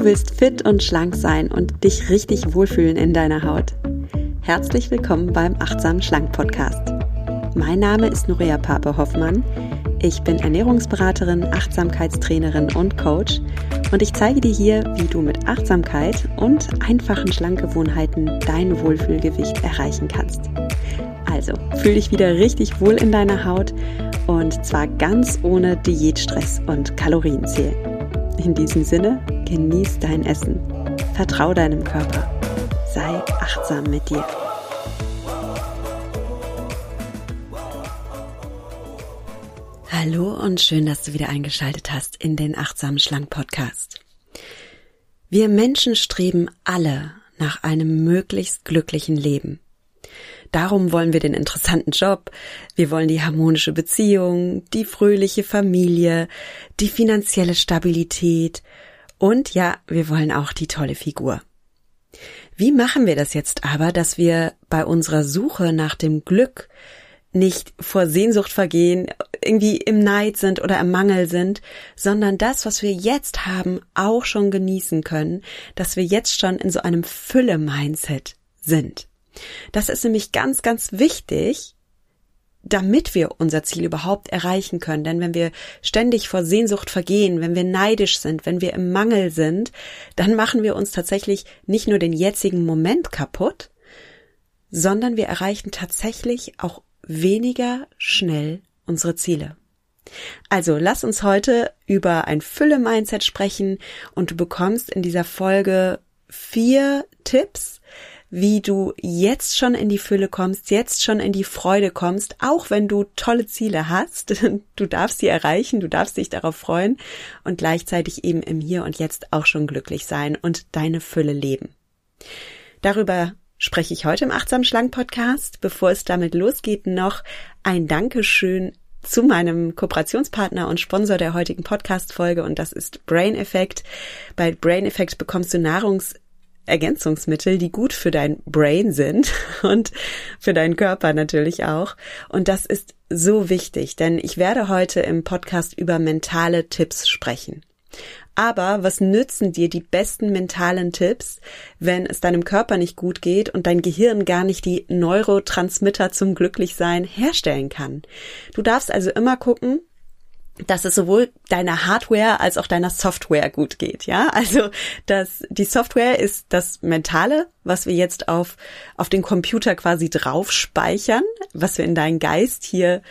Du willst fit und schlank sein und dich richtig wohlfühlen in deiner Haut. Herzlich willkommen beim Achtsam Schlank Podcast. Mein Name ist Nuria Pape Hoffmann. Ich bin Ernährungsberaterin, Achtsamkeitstrainerin und Coach und ich zeige dir hier, wie du mit Achtsamkeit und einfachen Schlankgewohnheiten dein Wohlfühlgewicht erreichen kannst. Also, fühl dich wieder richtig wohl in deiner Haut und zwar ganz ohne Diätstress und Kalorienzählen. In diesem Sinne, genieß dein Essen. Vertrau deinem Körper. Sei achtsam mit dir. Hallo und schön, dass du wieder eingeschaltet hast in den Achtsamen Schlank Podcast. Wir Menschen streben alle nach einem möglichst glücklichen Leben. Darum wollen wir den interessanten Job, wir wollen die harmonische Beziehung, die fröhliche Familie, die finanzielle Stabilität und ja, wir wollen auch die tolle Figur. Wie machen wir das jetzt aber, dass wir bei unserer Suche nach dem Glück nicht vor Sehnsucht vergehen, irgendwie im Neid sind oder im Mangel sind, sondern das, was wir jetzt haben, auch schon genießen können, dass wir jetzt schon in so einem Fülle-Mindset sind. Das ist nämlich ganz, ganz wichtig, damit wir unser Ziel überhaupt erreichen können. Denn wenn wir ständig vor Sehnsucht vergehen, wenn wir neidisch sind, wenn wir im Mangel sind, dann machen wir uns tatsächlich nicht nur den jetzigen Moment kaputt, sondern wir erreichen tatsächlich auch weniger schnell unsere Ziele. Also lass uns heute über ein Fülle-Mindset sprechen und du bekommst in dieser Folge vier Tipps, wie du jetzt schon in die Fülle kommst, jetzt schon in die Freude kommst, auch wenn du tolle Ziele hast. Du darfst sie erreichen, du darfst dich darauf freuen und gleichzeitig eben im Hier und Jetzt auch schon glücklich sein und deine Fülle leben. Darüber spreche ich heute im Achtsam Schlank Podcast. Bevor es damit losgeht, noch ein Dankeschön zu meinem Kooperationspartner und Sponsor der heutigen Podcast-Folge und das ist Brain Effect. Bei Brain Effect bekommst du Nahrungs Ergänzungsmittel, die gut für dein Brain sind und für deinen Körper natürlich auch. Und das ist so wichtig, denn ich werde heute im Podcast über mentale Tipps sprechen. Aber was nützen dir die besten mentalen Tipps, wenn es deinem Körper nicht gut geht und dein Gehirn gar nicht die Neurotransmitter zum Glücklichsein herstellen kann? Du darfst also immer gucken, dass es sowohl deiner Hardware als auch deiner Software gut geht, ja? Also, dass die Software ist das Mentale, was wir jetzt auf, auf den Computer quasi drauf speichern, was wir in deinen Geist hier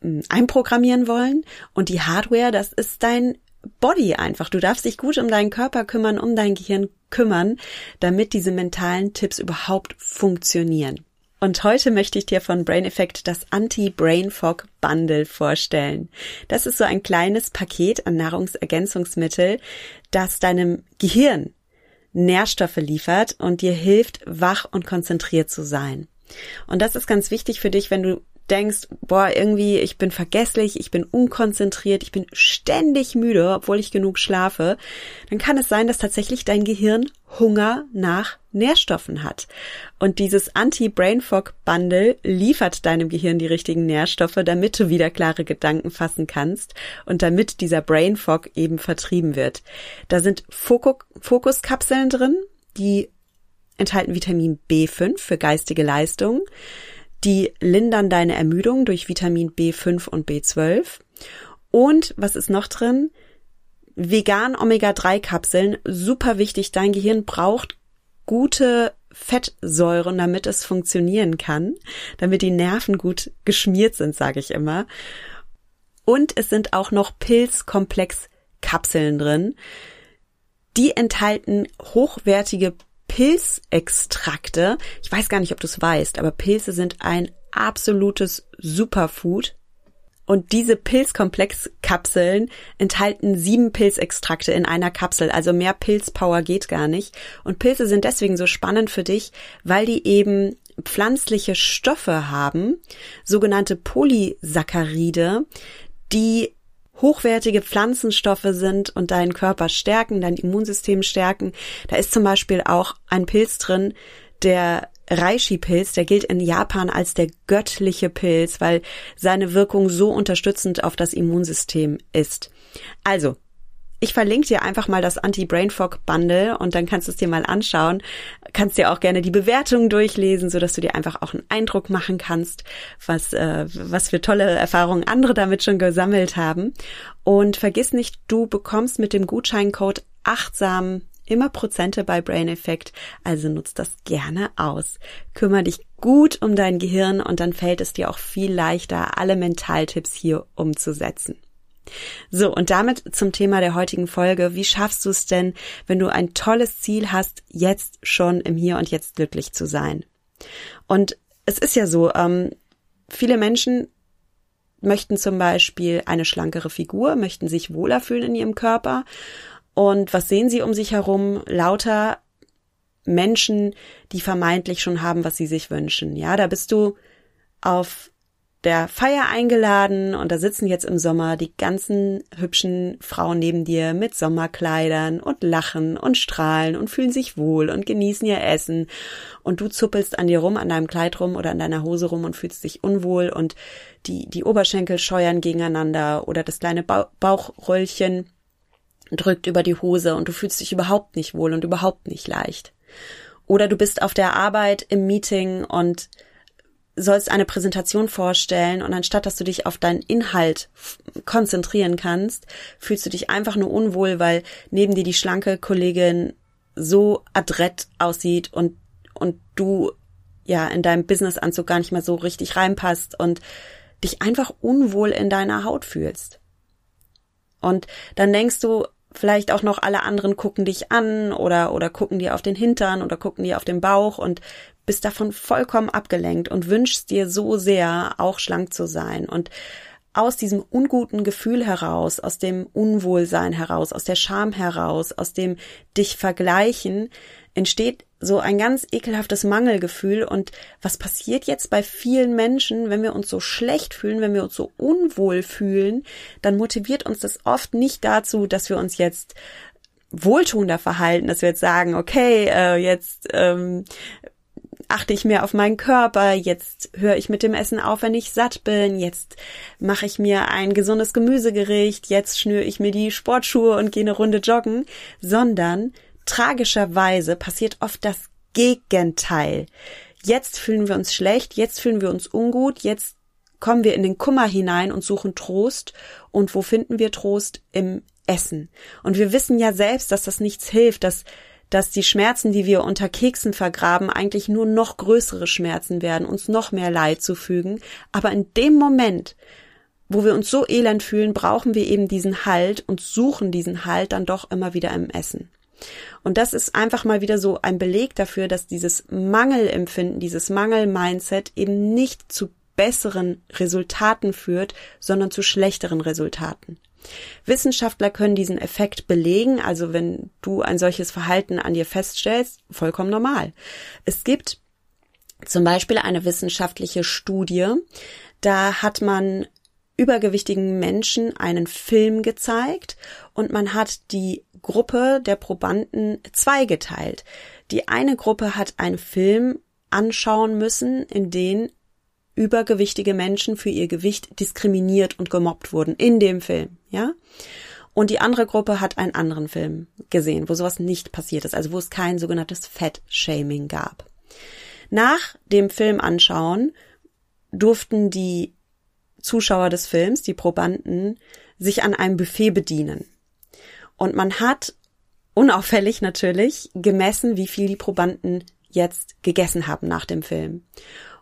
hm, einprogrammieren wollen. Und die Hardware, das ist dein Body einfach. Du darfst dich gut um deinen Körper kümmern, um dein Gehirn kümmern, damit diese mentalen Tipps überhaupt funktionieren. Und heute möchte ich dir von Brain Effect das Anti-Brain Fog Bundle vorstellen. Das ist so ein kleines Paket an Nahrungsergänzungsmittel, das deinem Gehirn Nährstoffe liefert und dir hilft, wach und konzentriert zu sein. Und das ist ganz wichtig für dich, wenn du denkst, boah, irgendwie, ich bin vergesslich, ich bin unkonzentriert, ich bin ständig müde, obwohl ich genug schlafe, dann kann es sein, dass tatsächlich dein Gehirn Hunger nach Nährstoffen hat. Und dieses Anti-Brain Fog Bundle liefert deinem Gehirn die richtigen Nährstoffe, damit du wieder klare Gedanken fassen kannst und damit dieser Brain Fog eben vertrieben wird. Da sind Fokuskapseln drin, die enthalten Vitamin B5 für geistige Leistung. Die lindern deine Ermüdung durch Vitamin B5 und B12. Und was ist noch drin? Vegan Omega-3-Kapseln, super wichtig. Dein Gehirn braucht gute Fettsäuren, damit es funktionieren kann, damit die Nerven gut geschmiert sind, sage ich immer. Und es sind auch noch Pilzkomplex-Kapseln drin. Die enthalten hochwertige Pilzextrakte. Ich weiß gar nicht, ob du es weißt, aber Pilze sind ein absolutes Superfood. Und diese Pilzkomplexkapseln enthalten sieben Pilzextrakte in einer Kapsel, also mehr Pilzpower geht gar nicht. Und Pilze sind deswegen so spannend für dich, weil die eben pflanzliche Stoffe haben, sogenannte Polysaccharide, die hochwertige Pflanzenstoffe sind und deinen Körper stärken, dein Immunsystem stärken. Da ist zum Beispiel auch ein Pilz drin, der Reishi-Pilz, der gilt in Japan als der göttliche Pilz, weil seine Wirkung so unterstützend auf das Immunsystem ist. Also, ich verlinke dir einfach mal das Anti-Brain Fog Bundle und dann kannst du es dir mal anschauen. Kannst dir auch gerne die Bewertungen durchlesen, so dass du dir einfach auch einen Eindruck machen kannst, was, äh, was für tolle Erfahrungen andere damit schon gesammelt haben. Und vergiss nicht, du bekommst mit dem Gutscheincode achtsam immer Prozente bei Brain Effect, also nutzt das gerne aus. Kümmer dich gut um dein Gehirn und dann fällt es dir auch viel leichter, alle Mentaltipps hier umzusetzen. So, und damit zum Thema der heutigen Folge. Wie schaffst du es denn, wenn du ein tolles Ziel hast, jetzt schon im Hier und Jetzt glücklich zu sein? Und es ist ja so, ähm, viele Menschen möchten zum Beispiel eine schlankere Figur, möchten sich wohler fühlen in ihrem Körper. Und was sehen sie um sich herum? Lauter Menschen, die vermeintlich schon haben, was sie sich wünschen. Ja, da bist du auf der Feier eingeladen und da sitzen jetzt im Sommer die ganzen hübschen Frauen neben dir mit Sommerkleidern und lachen und strahlen und fühlen sich wohl und genießen ihr Essen und du zuppelst an dir rum, an deinem Kleid rum oder an deiner Hose rum und fühlst dich unwohl und die, die Oberschenkel scheuern gegeneinander oder das kleine ba Bauchröllchen drückt über die Hose und du fühlst dich überhaupt nicht wohl und überhaupt nicht leicht. Oder du bist auf der Arbeit im Meeting und sollst eine Präsentation vorstellen und anstatt dass du dich auf deinen Inhalt konzentrieren kannst, fühlst du dich einfach nur unwohl, weil neben dir die schlanke Kollegin so adrett aussieht und und du ja in deinem Businessanzug gar nicht mehr so richtig reinpasst und dich einfach unwohl in deiner Haut fühlst. Und dann denkst du, vielleicht auch noch alle anderen gucken dich an oder oder gucken dir auf den Hintern oder gucken dir auf den Bauch und bist davon vollkommen abgelenkt und wünschst dir so sehr auch schlank zu sein. Und aus diesem unguten Gefühl heraus, aus dem Unwohlsein heraus, aus der Scham heraus, aus dem dich vergleichen, entsteht so ein ganz ekelhaftes Mangelgefühl. Und was passiert jetzt bei vielen Menschen, wenn wir uns so schlecht fühlen, wenn wir uns so unwohl fühlen, dann motiviert uns das oft nicht dazu, dass wir uns jetzt wohltuender verhalten, dass wir jetzt sagen, okay, äh, jetzt ähm, achte ich mehr auf meinen Körper, jetzt höre ich mit dem Essen auf, wenn ich satt bin, jetzt mache ich mir ein gesundes Gemüsegericht, jetzt schnüre ich mir die Sportschuhe und gehe eine Runde joggen, sondern tragischerweise passiert oft das Gegenteil. Jetzt fühlen wir uns schlecht, jetzt fühlen wir uns ungut, jetzt kommen wir in den Kummer hinein und suchen Trost. Und wo finden wir Trost? Im Essen. Und wir wissen ja selbst, dass das nichts hilft, dass, dass die Schmerzen, die wir unter Keksen vergraben, eigentlich nur noch größere Schmerzen werden, uns noch mehr Leid zufügen. Aber in dem Moment, wo wir uns so elend fühlen, brauchen wir eben diesen Halt und suchen diesen Halt dann doch immer wieder im Essen. Und das ist einfach mal wieder so ein Beleg dafür, dass dieses Mangelempfinden, dieses Mangel-Mindset eben nicht zu besseren Resultaten führt, sondern zu schlechteren Resultaten. Wissenschaftler können diesen Effekt belegen, also wenn du ein solches Verhalten an dir feststellst, vollkommen normal. Es gibt zum Beispiel eine wissenschaftliche Studie, da hat man übergewichtigen Menschen einen Film gezeigt und man hat die Gruppe der Probanden zweigeteilt. Die eine Gruppe hat einen Film anschauen müssen, in den übergewichtige Menschen für ihr Gewicht diskriminiert und gemobbt wurden in dem Film, ja? Und die andere Gruppe hat einen anderen Film gesehen, wo sowas nicht passiert ist, also wo es kein sogenanntes Fat-Shaming gab. Nach dem Film anschauen durften die Zuschauer des Films, die Probanden, sich an einem Buffet bedienen. Und man hat unauffällig natürlich gemessen, wie viel die Probanden jetzt gegessen haben nach dem Film.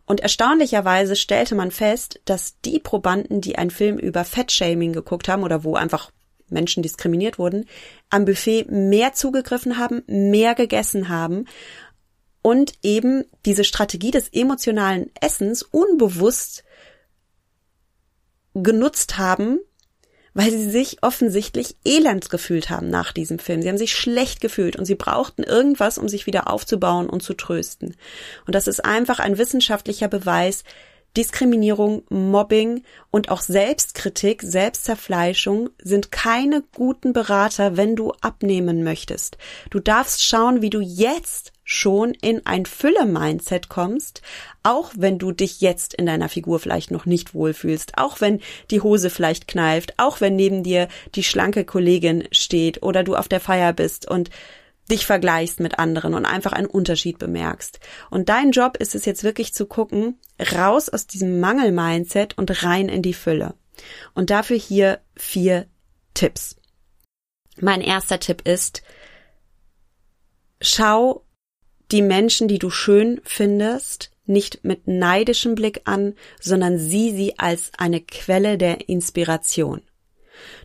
Und erstaunlicherweise stellte man fest, dass die Probanden, die einen Film über Fettshaming geguckt haben oder wo einfach Menschen diskriminiert wurden, am Buffet mehr zugegriffen haben, mehr gegessen haben und eben diese Strategie des emotionalen Essens unbewusst genutzt haben, weil sie sich offensichtlich elend gefühlt haben nach diesem Film. Sie haben sich schlecht gefühlt und sie brauchten irgendwas, um sich wieder aufzubauen und zu trösten. Und das ist einfach ein wissenschaftlicher Beweis, Diskriminierung, Mobbing und auch Selbstkritik, Selbstzerfleischung sind keine guten Berater, wenn du abnehmen möchtest. Du darfst schauen, wie du jetzt schon in ein Fülle-Mindset kommst, auch wenn du dich jetzt in deiner Figur vielleicht noch nicht wohlfühlst, auch wenn die Hose vielleicht kneift, auch wenn neben dir die schlanke Kollegin steht oder du auf der Feier bist und dich vergleichst mit anderen und einfach einen Unterschied bemerkst. Und dein Job ist es jetzt wirklich zu gucken, raus aus diesem Mangel-Mindset und rein in die Fülle. Und dafür hier vier Tipps. Mein erster Tipp ist, schau die Menschen, die du schön findest, nicht mit neidischem Blick an, sondern sieh sie als eine Quelle der Inspiration.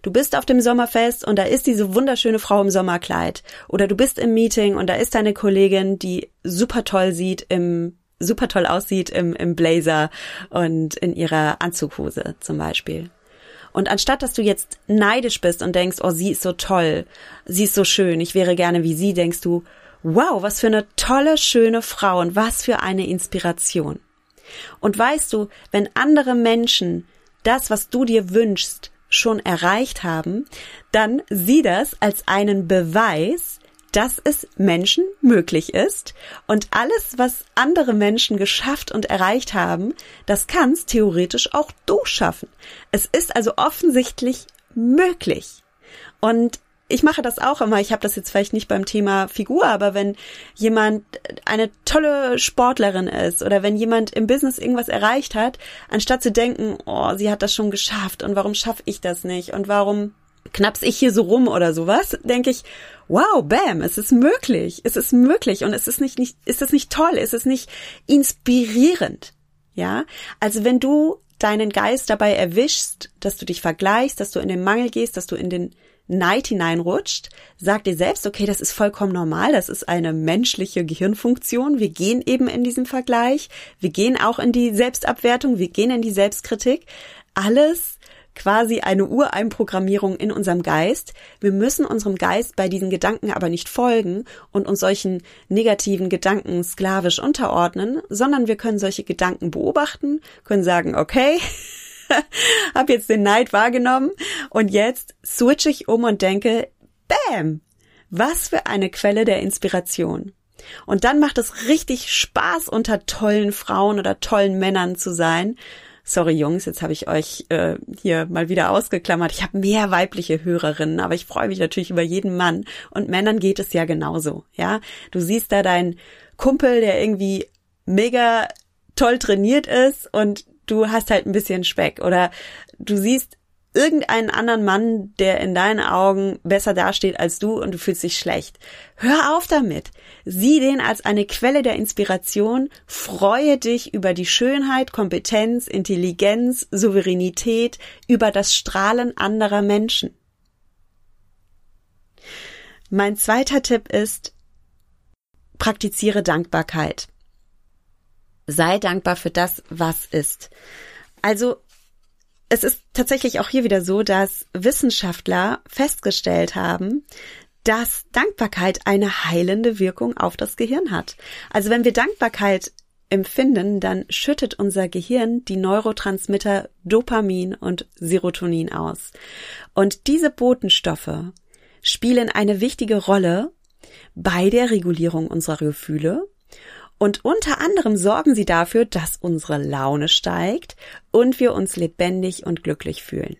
Du bist auf dem Sommerfest und da ist diese wunderschöne Frau im Sommerkleid. Oder du bist im Meeting und da ist deine Kollegin, die super toll sieht im, super toll aussieht im, im Blazer und in ihrer Anzughose zum Beispiel. Und anstatt dass du jetzt neidisch bist und denkst, oh, sie ist so toll, sie ist so schön, ich wäre gerne wie sie, denkst du, wow, was für eine tolle, schöne Frau und was für eine Inspiration. Und weißt du, wenn andere Menschen das, was du dir wünschst, schon erreicht haben, dann sieh das als einen Beweis, dass es Menschen möglich ist und alles, was andere Menschen geschafft und erreicht haben, das kannst theoretisch auch du schaffen. Es ist also offensichtlich möglich. Und ich mache das auch immer. Ich habe das jetzt vielleicht nicht beim Thema Figur, aber wenn jemand eine tolle Sportlerin ist oder wenn jemand im Business irgendwas erreicht hat, anstatt zu denken, oh, sie hat das schon geschafft und warum schaffe ich das nicht und warum knaps ich hier so rum oder sowas, denke ich, wow, bam, es ist möglich, es ist möglich und es ist nicht, nicht ist es nicht toll, ist es nicht inspirierend, ja? Also wenn du deinen Geist dabei erwischst, dass du dich vergleichst, dass du in den Mangel gehst, dass du in den Neid hineinrutscht, sag dir selbst, okay, das ist vollkommen normal, das ist eine menschliche Gehirnfunktion. Wir gehen eben in diesem Vergleich, wir gehen auch in die Selbstabwertung, wir gehen in die Selbstkritik. Alles quasi eine Ureinprogrammierung in unserem Geist. Wir müssen unserem Geist bei diesen Gedanken aber nicht folgen und uns solchen negativen Gedanken sklavisch unterordnen, sondern wir können solche Gedanken beobachten, können sagen, okay, habe jetzt den Neid wahrgenommen und jetzt switche ich um und denke, bam, was für eine Quelle der Inspiration. Und dann macht es richtig Spaß, unter tollen Frauen oder tollen Männern zu sein. Sorry Jungs, jetzt habe ich euch äh, hier mal wieder ausgeklammert. Ich habe mehr weibliche Hörerinnen, aber ich freue mich natürlich über jeden Mann. Und Männern geht es ja genauso. Ja, du siehst da deinen Kumpel, der irgendwie mega toll trainiert ist und du hast halt ein bisschen Speck oder du siehst irgendeinen anderen Mann, der in deinen Augen besser dasteht als du und du fühlst dich schlecht. Hör auf damit. Sieh den als eine Quelle der Inspiration, freue dich über die Schönheit, Kompetenz, Intelligenz, Souveränität, über das Strahlen anderer Menschen. Mein zweiter Tipp ist, praktiziere Dankbarkeit. Sei dankbar für das, was ist. Also es ist tatsächlich auch hier wieder so, dass Wissenschaftler festgestellt haben, dass Dankbarkeit eine heilende Wirkung auf das Gehirn hat. Also wenn wir Dankbarkeit empfinden, dann schüttet unser Gehirn die Neurotransmitter Dopamin und Serotonin aus. Und diese Botenstoffe spielen eine wichtige Rolle bei der Regulierung unserer Gefühle und unter anderem sorgen sie dafür, dass unsere Laune steigt und wir uns lebendig und glücklich fühlen.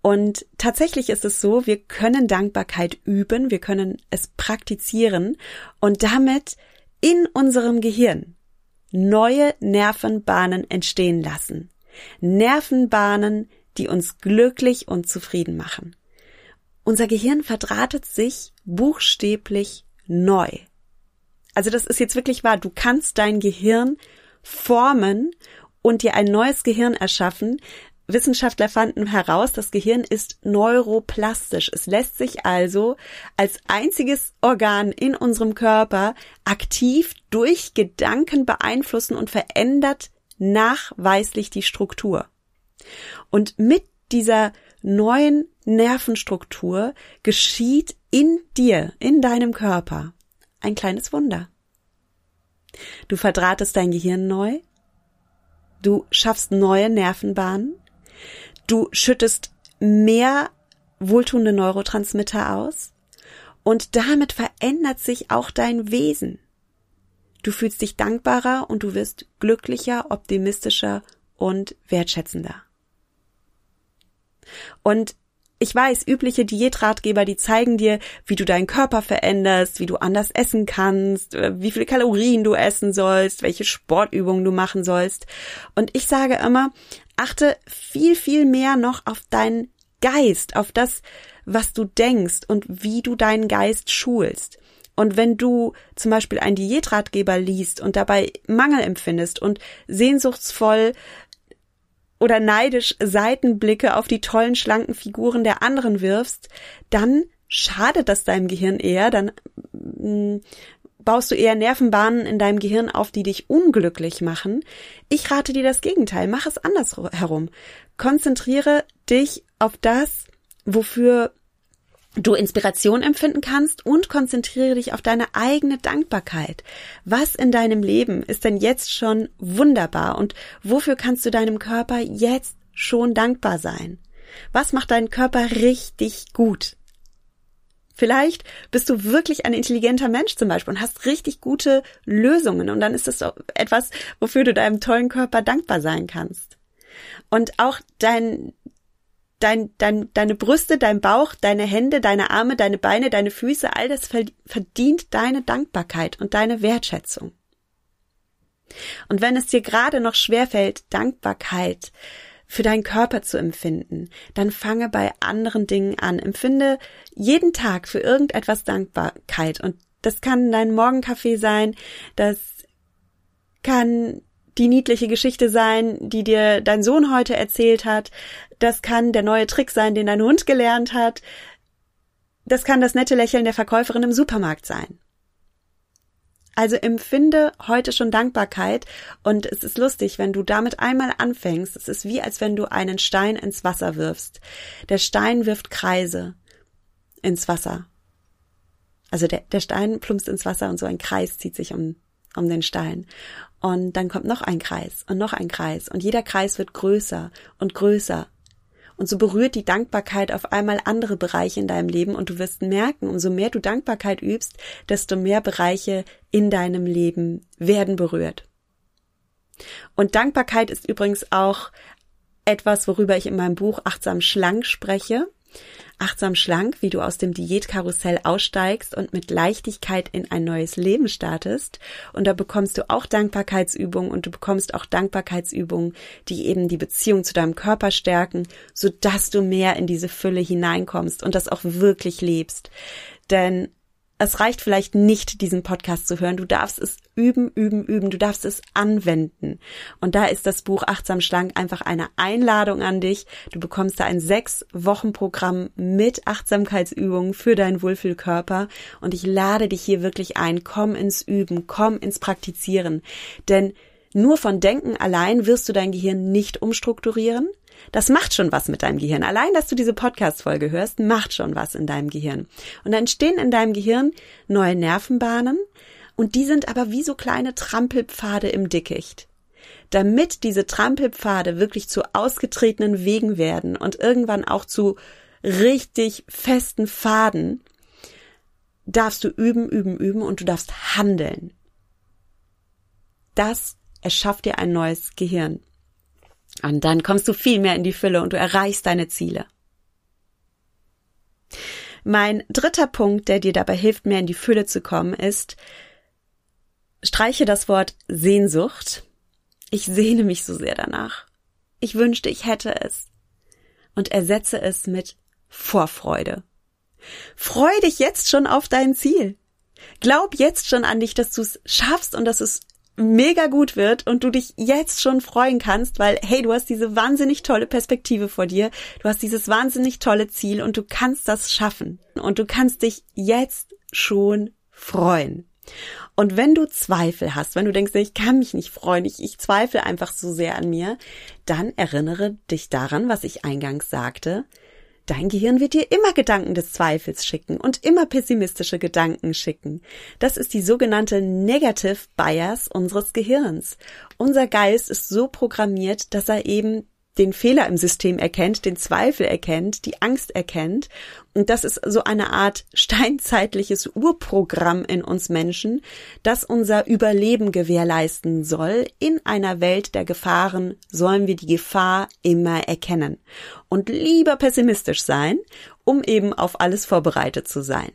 Und tatsächlich ist es so, wir können Dankbarkeit üben, wir können es praktizieren und damit in unserem Gehirn neue Nervenbahnen entstehen lassen. Nervenbahnen, die uns glücklich und zufrieden machen. Unser Gehirn verdrahtet sich buchstäblich neu. Also das ist jetzt wirklich wahr. Du kannst dein Gehirn formen und dir ein neues Gehirn erschaffen. Wissenschaftler fanden heraus, das Gehirn ist neuroplastisch. Es lässt sich also als einziges Organ in unserem Körper aktiv durch Gedanken beeinflussen und verändert nachweislich die Struktur. Und mit dieser neuen Nervenstruktur geschieht in dir, in deinem Körper, ein kleines Wunder. Du verdrahtest dein Gehirn neu, du schaffst neue Nervenbahnen, du schüttest mehr wohltuende Neurotransmitter aus und damit verändert sich auch dein Wesen. Du fühlst dich dankbarer und du wirst glücklicher, optimistischer und wertschätzender. Und ich weiß, übliche Diätratgeber, die zeigen dir, wie du deinen Körper veränderst, wie du anders essen kannst, äh, wie viele Kalorien du essen sollst, welche Sportübungen du machen sollst. Und ich sage immer, achte viel, viel mehr noch auf deinen Geist, auf das, was du denkst und wie du deinen Geist schulst. Und wenn du zum Beispiel einen Diätratgeber liest und dabei Mangel empfindest und sehnsuchtsvoll oder neidisch Seitenblicke auf die tollen, schlanken Figuren der anderen wirfst, dann schadet das deinem Gehirn eher, dann mm, baust du eher Nervenbahnen in deinem Gehirn auf, die dich unglücklich machen. Ich rate dir das Gegenteil. Mach es andersherum. Konzentriere dich auf das, wofür du Inspiration empfinden kannst und konzentriere dich auf deine eigene Dankbarkeit. Was in deinem Leben ist denn jetzt schon wunderbar und wofür kannst du deinem Körper jetzt schon dankbar sein? Was macht deinen Körper richtig gut? Vielleicht bist du wirklich ein intelligenter Mensch zum Beispiel und hast richtig gute Lösungen und dann ist das etwas, wofür du deinem tollen Körper dankbar sein kannst. Und auch dein, dein, dein, deine Brüste, dein Bauch, deine Hände, deine Arme, deine Beine, deine Füße, all das verdient deine Dankbarkeit und deine Wertschätzung. Und wenn es dir gerade noch schwerfällt, Dankbarkeit für deinen Körper zu empfinden, dann fange bei anderen Dingen an. Empfinde jeden Tag für irgendetwas Dankbarkeit. Und das kann dein Morgenkaffee sein, das kann die niedliche Geschichte sein, die dir dein Sohn heute erzählt hat. Das kann der neue Trick sein, den dein Hund gelernt hat. Das kann das nette Lächeln der Verkäuferin im Supermarkt sein. Also empfinde heute schon Dankbarkeit und es ist lustig, wenn du damit einmal anfängst. Es ist wie als wenn du einen Stein ins Wasser wirfst. Der Stein wirft Kreise ins Wasser. Also der, der Stein plumpst ins Wasser und so ein Kreis zieht sich um, um den Stein. Und dann kommt noch ein Kreis und noch ein Kreis und jeder Kreis wird größer und größer. Und so berührt die Dankbarkeit auf einmal andere Bereiche in deinem Leben und du wirst merken, umso mehr du Dankbarkeit übst, desto mehr Bereiche in deinem Leben werden berührt. Und Dankbarkeit ist übrigens auch etwas, worüber ich in meinem Buch Achtsam Schlank spreche achtsam schlank, wie du aus dem Diätkarussell aussteigst und mit Leichtigkeit in ein neues Leben startest. Und da bekommst du auch Dankbarkeitsübungen und du bekommst auch Dankbarkeitsübungen, die eben die Beziehung zu deinem Körper stärken, so dass du mehr in diese Fülle hineinkommst und das auch wirklich lebst. Denn es reicht vielleicht nicht, diesen Podcast zu hören. Du darfst es üben, üben, üben. Du darfst es anwenden. Und da ist das Buch Achtsam Schlank einfach eine Einladung an dich. Du bekommst da ein sechs Wochen Programm mit Achtsamkeitsübungen für deinen Wohlfühlkörper. Und ich lade dich hier wirklich ein. Komm ins Üben, komm ins Praktizieren. Denn nur von Denken allein wirst du dein Gehirn nicht umstrukturieren. Das macht schon was mit deinem Gehirn. Allein, dass du diese Podcast-Folge hörst, macht schon was in deinem Gehirn. Und dann entstehen in deinem Gehirn neue Nervenbahnen und die sind aber wie so kleine Trampelpfade im Dickicht. Damit diese Trampelpfade wirklich zu ausgetretenen Wegen werden und irgendwann auch zu richtig festen Pfaden, darfst du üben, üben, üben und du darfst handeln. Das erschafft dir ein neues Gehirn. Und dann kommst du viel mehr in die Fülle und du erreichst deine Ziele. Mein dritter Punkt, der dir dabei hilft, mehr in die Fülle zu kommen, ist, streiche das Wort Sehnsucht. Ich sehne mich so sehr danach. Ich wünschte, ich hätte es. Und ersetze es mit Vorfreude. Freu dich jetzt schon auf dein Ziel. Glaub jetzt schon an dich, dass du es schaffst und dass es mega gut wird und du dich jetzt schon freuen kannst, weil hey, du hast diese wahnsinnig tolle Perspektive vor dir, du hast dieses wahnsinnig tolle Ziel und du kannst das schaffen und du kannst dich jetzt schon freuen. Und wenn du Zweifel hast, wenn du denkst, ich kann mich nicht freuen, ich, ich zweifle einfach so sehr an mir, dann erinnere dich daran, was ich eingangs sagte. Dein Gehirn wird dir immer Gedanken des Zweifels schicken und immer pessimistische Gedanken schicken. Das ist die sogenannte Negative Bias unseres Gehirns. Unser Geist ist so programmiert, dass er eben den Fehler im System erkennt, den Zweifel erkennt, die Angst erkennt. Und das ist so eine Art steinzeitliches Urprogramm in uns Menschen, das unser Überleben gewährleisten soll. In einer Welt der Gefahren sollen wir die Gefahr immer erkennen und lieber pessimistisch sein, um eben auf alles vorbereitet zu sein.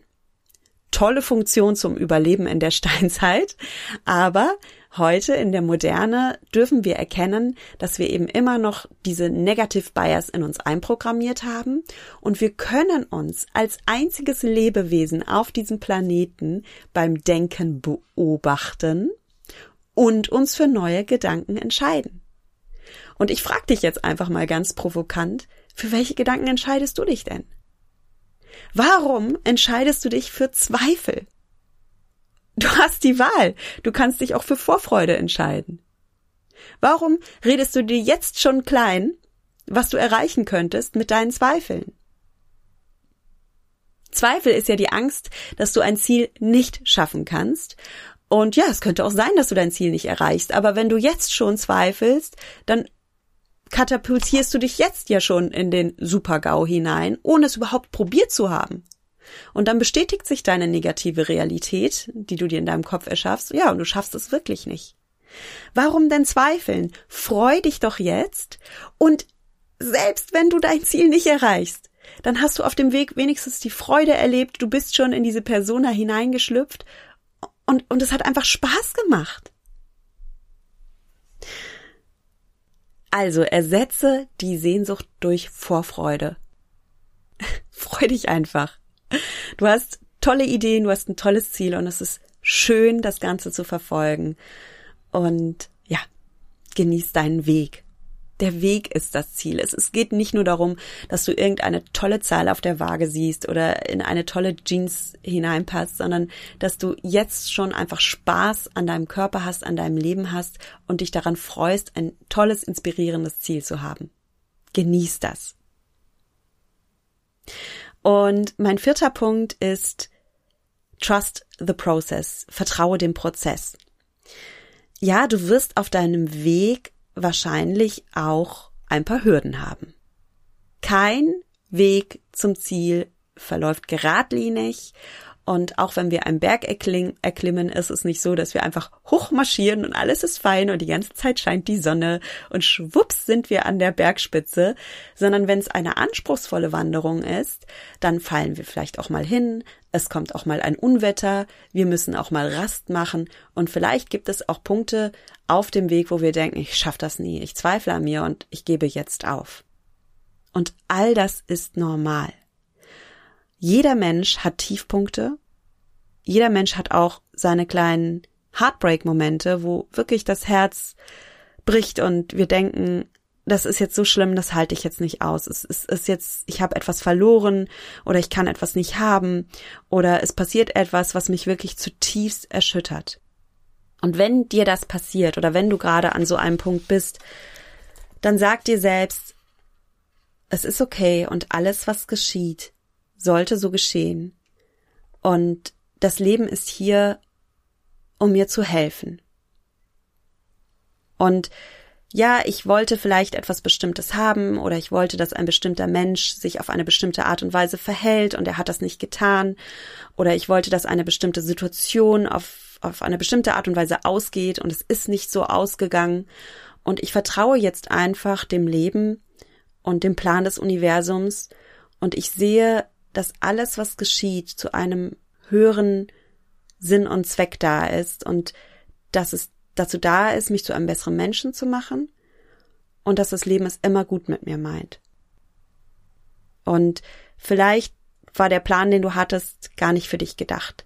Tolle Funktion zum Überleben in der Steinzeit, aber Heute in der Moderne dürfen wir erkennen, dass wir eben immer noch diese Negative Bias in uns einprogrammiert haben und wir können uns als einziges Lebewesen auf diesem Planeten beim Denken beobachten und uns für neue Gedanken entscheiden. Und ich frage dich jetzt einfach mal ganz provokant, für welche Gedanken entscheidest du dich denn? Warum entscheidest du dich für Zweifel? Du hast die Wahl. Du kannst dich auch für Vorfreude entscheiden. Warum redest du dir jetzt schon klein, was du erreichen könntest mit deinen Zweifeln? Zweifel ist ja die Angst, dass du ein Ziel nicht schaffen kannst. Und ja, es könnte auch sein, dass du dein Ziel nicht erreichst. Aber wenn du jetzt schon zweifelst, dann katapultierst du dich jetzt ja schon in den Supergau hinein, ohne es überhaupt probiert zu haben. Und dann bestätigt sich deine negative Realität, die du dir in deinem Kopf erschaffst. Ja, und du schaffst es wirklich nicht. Warum denn zweifeln? Freu dich doch jetzt und selbst wenn du dein Ziel nicht erreichst, dann hast du auf dem Weg wenigstens die Freude erlebt, du bist schon in diese Persona hineingeschlüpft und, und es hat einfach Spaß gemacht. Also ersetze die Sehnsucht durch Vorfreude. Freu dich einfach. Du hast tolle Ideen, du hast ein tolles Ziel und es ist schön, das Ganze zu verfolgen. Und ja, genieß deinen Weg. Der Weg ist das Ziel. Es, es geht nicht nur darum, dass du irgendeine tolle Zahl auf der Waage siehst oder in eine tolle Jeans hineinpasst, sondern dass du jetzt schon einfach Spaß an deinem Körper hast, an deinem Leben hast und dich daran freust, ein tolles, inspirierendes Ziel zu haben. Genieß das. Und mein vierter Punkt ist Trust the process. Vertraue dem Prozess. Ja, du wirst auf deinem Weg wahrscheinlich auch ein paar Hürden haben. Kein Weg zum Ziel verläuft geradlinig und auch wenn wir einen Berg erklimmen, ist es nicht so, dass wir einfach hochmarschieren und alles ist fein und die ganze Zeit scheint die Sonne und schwupps sind wir an der Bergspitze, sondern wenn es eine anspruchsvolle Wanderung ist, dann fallen wir vielleicht auch mal hin, es kommt auch mal ein Unwetter, wir müssen auch mal Rast machen. Und vielleicht gibt es auch Punkte auf dem Weg, wo wir denken, ich schaffe das nie, ich zweifle an mir und ich gebe jetzt auf. Und all das ist normal. Jeder Mensch hat Tiefpunkte. Jeder Mensch hat auch seine kleinen Heartbreak-Momente, wo wirklich das Herz bricht und wir denken, das ist jetzt so schlimm, das halte ich jetzt nicht aus. Es ist, ist jetzt, ich habe etwas verloren oder ich kann etwas nicht haben oder es passiert etwas, was mich wirklich zutiefst erschüttert. Und wenn dir das passiert oder wenn du gerade an so einem Punkt bist, dann sag dir selbst, es ist okay und alles, was geschieht, sollte so geschehen. Und das Leben ist hier, um mir zu helfen. Und ja, ich wollte vielleicht etwas Bestimmtes haben oder ich wollte, dass ein bestimmter Mensch sich auf eine bestimmte Art und Weise verhält und er hat das nicht getan oder ich wollte, dass eine bestimmte Situation auf, auf eine bestimmte Art und Weise ausgeht und es ist nicht so ausgegangen und ich vertraue jetzt einfach dem Leben und dem Plan des Universums und ich sehe dass alles, was geschieht, zu einem höheren Sinn und Zweck da ist und dass es dazu da ist, mich zu einem besseren Menschen zu machen und dass das Leben es immer gut mit mir meint. Und vielleicht war der Plan, den du hattest, gar nicht für dich gedacht.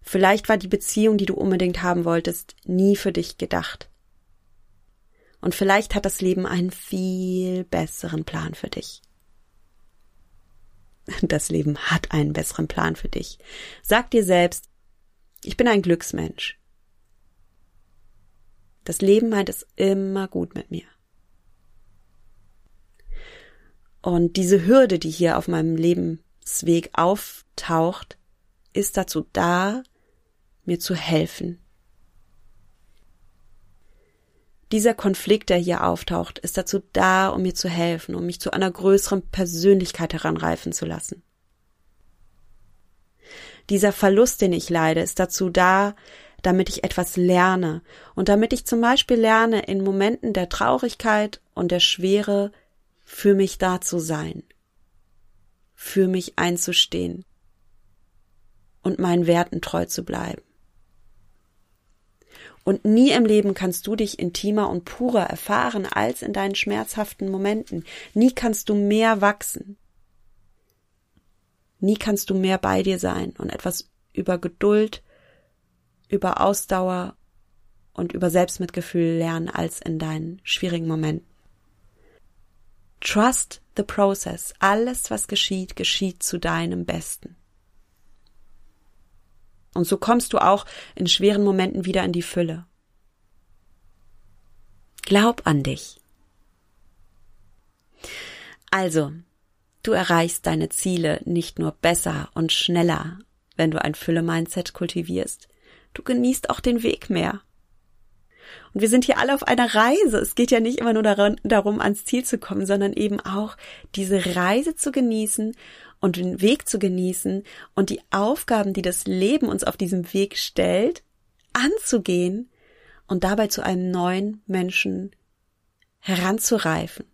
Vielleicht war die Beziehung, die du unbedingt haben wolltest, nie für dich gedacht. Und vielleicht hat das Leben einen viel besseren Plan für dich. Das Leben hat einen besseren Plan für dich. Sag dir selbst, ich bin ein Glücksmensch. Das Leben meint es immer gut mit mir. Und diese Hürde, die hier auf meinem Lebensweg auftaucht, ist dazu da, mir zu helfen. Dieser Konflikt, der hier auftaucht, ist dazu da, um mir zu helfen, um mich zu einer größeren Persönlichkeit heranreifen zu lassen. Dieser Verlust, den ich leide, ist dazu da, damit ich etwas lerne und damit ich zum Beispiel lerne, in Momenten der Traurigkeit und der Schwere für mich da zu sein, für mich einzustehen und meinen Werten treu zu bleiben. Und nie im Leben kannst du dich intimer und purer erfahren als in deinen schmerzhaften Momenten. Nie kannst du mehr wachsen. Nie kannst du mehr bei dir sein und etwas über Geduld, über Ausdauer und über Selbstmitgefühl lernen als in deinen schwierigen Momenten. Trust the process. Alles, was geschieht, geschieht zu deinem Besten. Und so kommst du auch in schweren Momenten wieder in die Fülle. Glaub an dich. Also, du erreichst deine Ziele nicht nur besser und schneller, wenn du ein Fülle-Mindset kultivierst, du genießt auch den Weg mehr. Und wir sind hier alle auf einer Reise. Es geht ja nicht immer nur darum, ans Ziel zu kommen, sondern eben auch diese Reise zu genießen und den Weg zu genießen und die Aufgaben, die das Leben uns auf diesem Weg stellt, anzugehen und dabei zu einem neuen Menschen heranzureifen.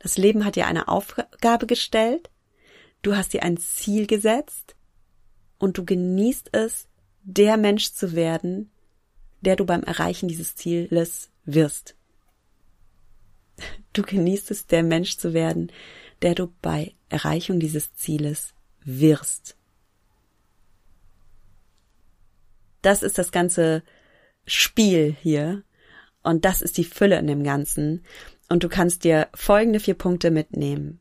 Das Leben hat dir eine Aufgabe gestellt, du hast dir ein Ziel gesetzt und du genießt es, der Mensch zu werden, der du beim Erreichen dieses Zieles wirst. Du genießt es, der Mensch zu werden, der du bei Erreichung dieses Zieles wirst. Das ist das ganze Spiel hier. Und das ist die Fülle in dem Ganzen. Und du kannst dir folgende vier Punkte mitnehmen.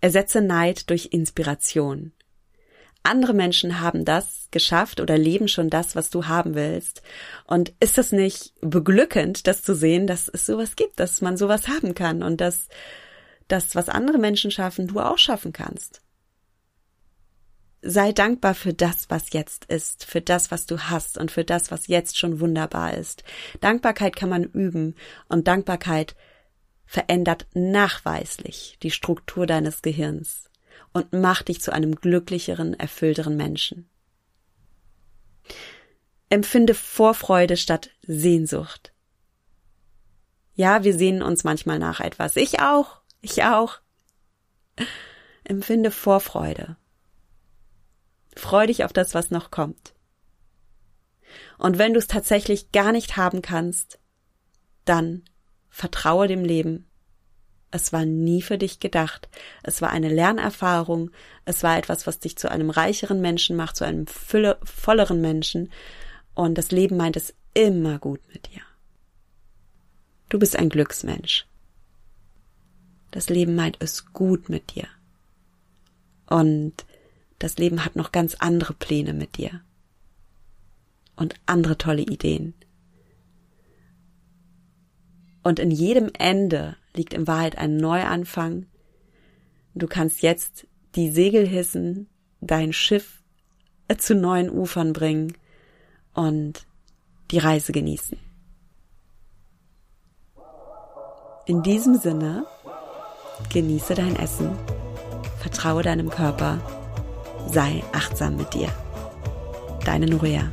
Ersetze Neid durch Inspiration andere Menschen haben das geschafft oder leben schon das, was du haben willst. Und ist das nicht beglückend, das zu sehen, dass es sowas gibt, dass man sowas haben kann und dass das, was andere Menschen schaffen, du auch schaffen kannst? Sei dankbar für das, was jetzt ist, für das, was du hast und für das, was jetzt schon wunderbar ist. Dankbarkeit kann man üben und Dankbarkeit verändert nachweislich die Struktur deines Gehirns und mach dich zu einem glücklicheren, erfüllteren Menschen. Empfinde Vorfreude statt Sehnsucht. Ja, wir sehnen uns manchmal nach etwas. Ich auch. Ich auch. Empfinde Vorfreude. Freu dich auf das, was noch kommt. Und wenn du es tatsächlich gar nicht haben kannst, dann vertraue dem Leben es war nie für dich gedacht. Es war eine Lernerfahrung. Es war etwas, was dich zu einem reicheren Menschen macht, zu einem fülle, volleren Menschen. Und das Leben meint es immer gut mit dir. Du bist ein Glücksmensch. Das Leben meint es gut mit dir. Und das Leben hat noch ganz andere Pläne mit dir. Und andere tolle Ideen. Und in jedem Ende liegt in Wahrheit ein Neuanfang. Du kannst jetzt die Segel hissen, dein Schiff zu neuen Ufern bringen und die Reise genießen. In diesem Sinne, genieße dein Essen, vertraue deinem Körper, sei achtsam mit dir. Deine Nuria.